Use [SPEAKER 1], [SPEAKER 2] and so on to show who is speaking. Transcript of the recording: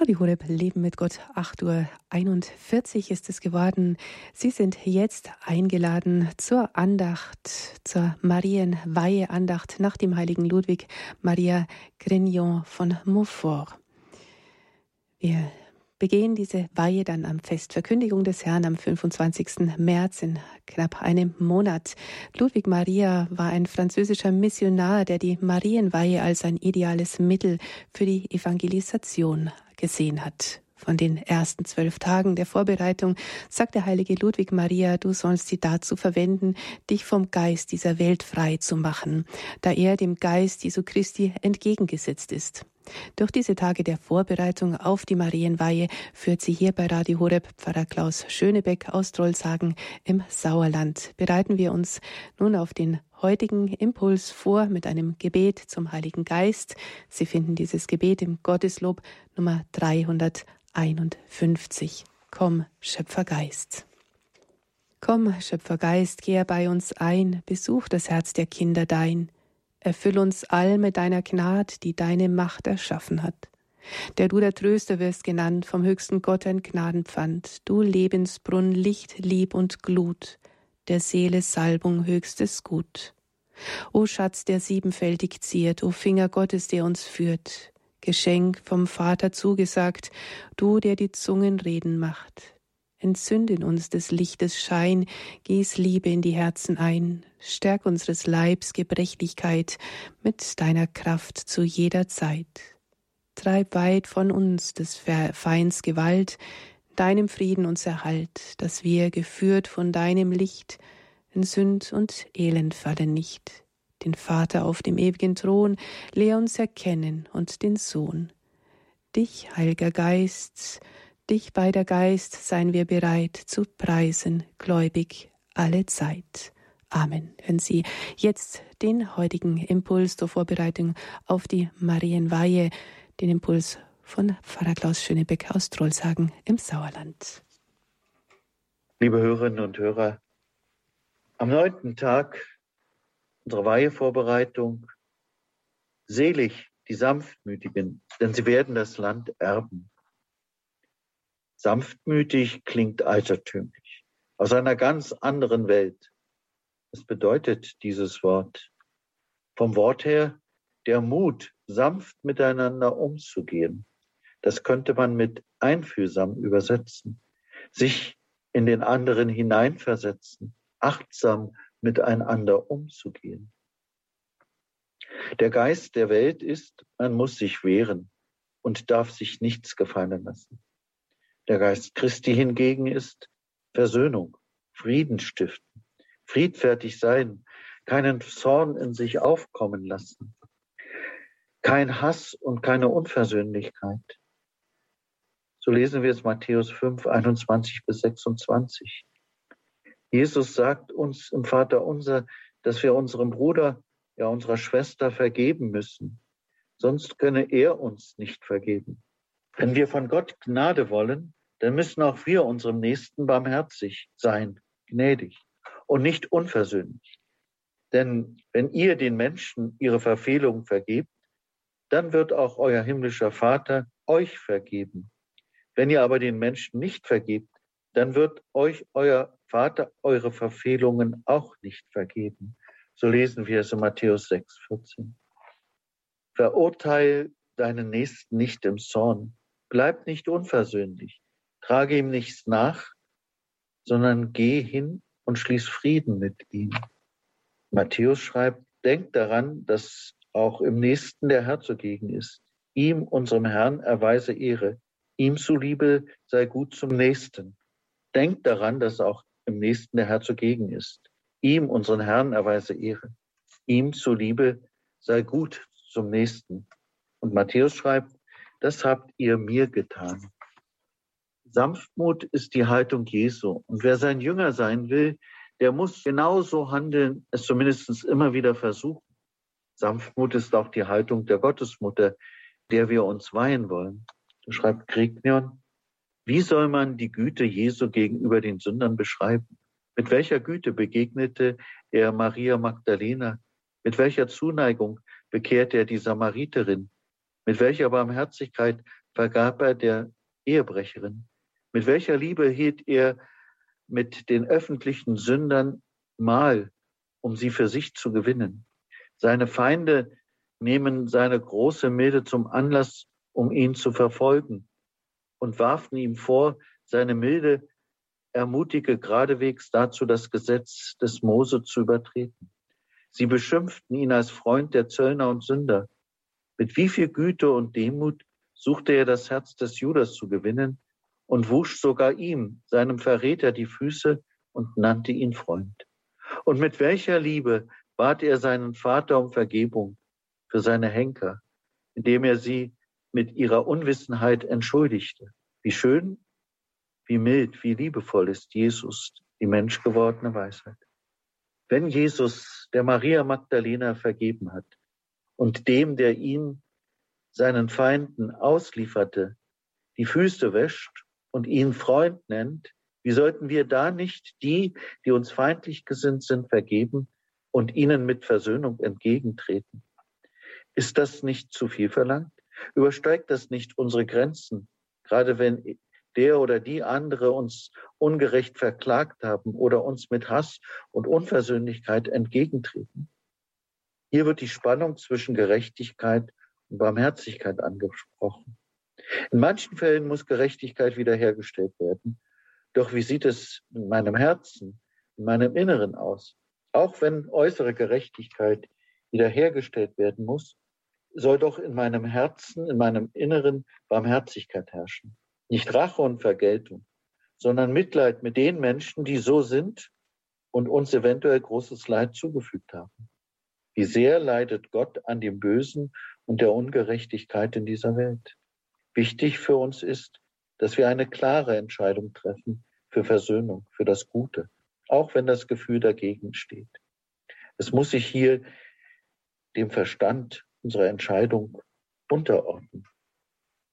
[SPEAKER 1] Radio Horeb Leben mit Gott, 8.41 Uhr ist es geworden. Sie sind jetzt eingeladen zur Andacht, zur Marienweihe-Andacht nach dem heiligen Ludwig Maria Grignon von Montfort. Wir begehen diese Weihe dann am Fest Verkündigung des Herrn am 25. März in knapp einem Monat. Ludwig Maria war ein französischer Missionar, der die Marienweihe als ein ideales Mittel für die Evangelisation gesehen hat. Von den ersten zwölf Tagen der Vorbereitung sagt der heilige Ludwig Maria, du sollst sie dazu verwenden, dich vom Geist dieser Welt frei zu machen, da er dem Geist Jesu Christi entgegengesetzt ist. Durch diese Tage der Vorbereitung auf die Marienweihe führt sie hier bei Radio Horeb Pfarrer Klaus Schönebeck aus Trollsagen im Sauerland. Bereiten wir uns nun auf den heutigen Impuls vor mit einem Gebet zum Heiligen Geist. Sie finden dieses Gebet im Gotteslob Nummer 351. Komm, Schöpfergeist. Komm, Schöpfergeist, kehr bei uns ein, besuch das Herz der Kinder dein. Erfüll uns all mit deiner Gnad, die deine Macht erschaffen hat. Der du der Tröster wirst genannt, vom höchsten Gott ein Gnadenpfand, du Lebensbrunn, Licht, Lieb und Glut, der Seele Salbung höchstes Gut. O Schatz, der siebenfältig ziert, o Finger Gottes, der uns führt, Geschenk vom Vater zugesagt, du, der die Zungen reden macht. Entzünd in uns des Lichtes Schein, gieß Liebe in die Herzen ein, stärk unseres Leibs Gebrechlichkeit mit deiner Kraft zu jeder Zeit. Treib weit von uns des Feinds Gewalt, deinem Frieden uns erhalt, dass wir, geführt von deinem Licht, in Sünd und Elend fallen nicht. Den Vater auf dem ewigen Thron, lehr uns erkennen und den Sohn. Dich, Heiliger Geist, dich bei der Geist seien wir bereit zu preisen, gläubig alle Zeit. Amen. Hören Sie jetzt den heutigen Impuls zur Vorbereitung auf die Marienweihe, den Impuls von Pfarrer Klaus Schönebeck aus Trollsagen im Sauerland.
[SPEAKER 2] Liebe Hörerinnen und Hörer, am neunten Tag unserer Weihevorbereitung, selig die Sanftmütigen, denn sie werden das Land erben. Sanftmütig klingt altertümlich, aus einer ganz anderen Welt. Was bedeutet dieses Wort? Vom Wort her der Mut, sanft miteinander umzugehen. Das könnte man mit einfühlsam übersetzen. Sich in den anderen hineinversetzen, achtsam miteinander umzugehen. Der Geist der Welt ist, man muss sich wehren und darf sich nichts gefallen lassen. Der Geist Christi hingegen ist Versöhnung, Frieden stiften, friedfertig sein, keinen Zorn in sich aufkommen lassen, kein Hass und keine Unversöhnlichkeit. So lesen wir es Matthäus 5, 21 bis 26. Jesus sagt uns im Vater unser, dass wir unserem Bruder, ja unserer Schwester vergeben müssen. Sonst könne er uns nicht vergeben. Wenn wir von Gott Gnade wollen, dann müssen auch wir unserem Nächsten barmherzig sein, gnädig und nicht unversöhnlich. Denn wenn ihr den Menschen ihre Verfehlungen vergebt, dann wird auch euer himmlischer Vater euch vergeben. Wenn ihr aber den Menschen nicht vergebt, dann wird euch euer Vater eure Verfehlungen auch nicht vergeben. So lesen wir es in Matthäus 6, 14. Verurteil deinen Nächsten nicht im Zorn. Bleib nicht unversöhnlich. Trage ihm nichts nach, sondern geh hin und schließ Frieden mit ihm. Matthäus schreibt, denkt daran, dass auch im Nächsten der Herr zugegen ist. Ihm, unserem Herrn, erweise Ehre. Ihm zuliebe sei gut zum Nächsten. Denkt daran, dass auch im Nächsten der Herr zugegen ist. Ihm, unseren Herrn, erweise Ehre. Ihm zuliebe sei gut zum Nächsten. Und Matthäus schreibt, das habt ihr mir getan. Sanftmut ist die Haltung Jesu. Und wer sein Jünger sein will, der muss genauso handeln, es zumindest immer wieder versuchen. Sanftmut ist auch die Haltung der Gottesmutter, der wir uns weihen wollen. Da schreibt Krignion, wie soll man die Güte Jesu gegenüber den Sündern beschreiben? Mit welcher Güte begegnete er Maria Magdalena? Mit welcher Zuneigung bekehrte er die Samariterin? Mit welcher Barmherzigkeit vergab er der Ehebrecherin? Mit welcher Liebe hielt er mit den öffentlichen Sündern Mahl, um sie für sich zu gewinnen? Seine Feinde nehmen seine große Milde zum Anlass, um ihn zu verfolgen und warfen ihm vor, seine Milde ermutige geradewegs dazu, das Gesetz des Mose zu übertreten. Sie beschimpften ihn als Freund der Zöllner und Sünder. Mit wie viel Güte und Demut suchte er das Herz des Judas zu gewinnen und wusch sogar ihm, seinem Verräter, die Füße und nannte ihn Freund. Und mit welcher Liebe bat er seinen Vater um Vergebung für seine Henker, indem er sie mit ihrer Unwissenheit entschuldigte. Wie schön, wie mild, wie liebevoll ist Jesus, die menschgewordene Weisheit. Wenn Jesus der Maria Magdalena vergeben hat und dem, der ihn seinen Feinden auslieferte, die Füße wäscht und ihn Freund nennt, wie sollten wir da nicht die, die uns feindlich gesinnt sind, vergeben und ihnen mit Versöhnung entgegentreten? Ist das nicht zu viel verlangt? Übersteigt das nicht unsere Grenzen, gerade wenn der oder die andere uns ungerecht verklagt haben oder uns mit Hass und Unversöhnlichkeit entgegentreten? Hier wird die Spannung zwischen Gerechtigkeit und Barmherzigkeit angesprochen. In manchen Fällen muss Gerechtigkeit wiederhergestellt werden. Doch wie sieht es in meinem Herzen, in meinem Inneren aus? Auch wenn äußere Gerechtigkeit wiederhergestellt werden muss, soll doch in meinem Herzen, in meinem Inneren Barmherzigkeit herrschen. Nicht Rache und Vergeltung, sondern Mitleid mit den Menschen, die so sind und uns eventuell großes Leid zugefügt haben. Wie sehr leidet Gott an dem Bösen und der Ungerechtigkeit in dieser Welt. Wichtig für uns ist, dass wir eine klare Entscheidung treffen für Versöhnung, für das Gute, auch wenn das Gefühl dagegen steht. Es muss sich hier dem Verstand unserer Entscheidung unterordnen.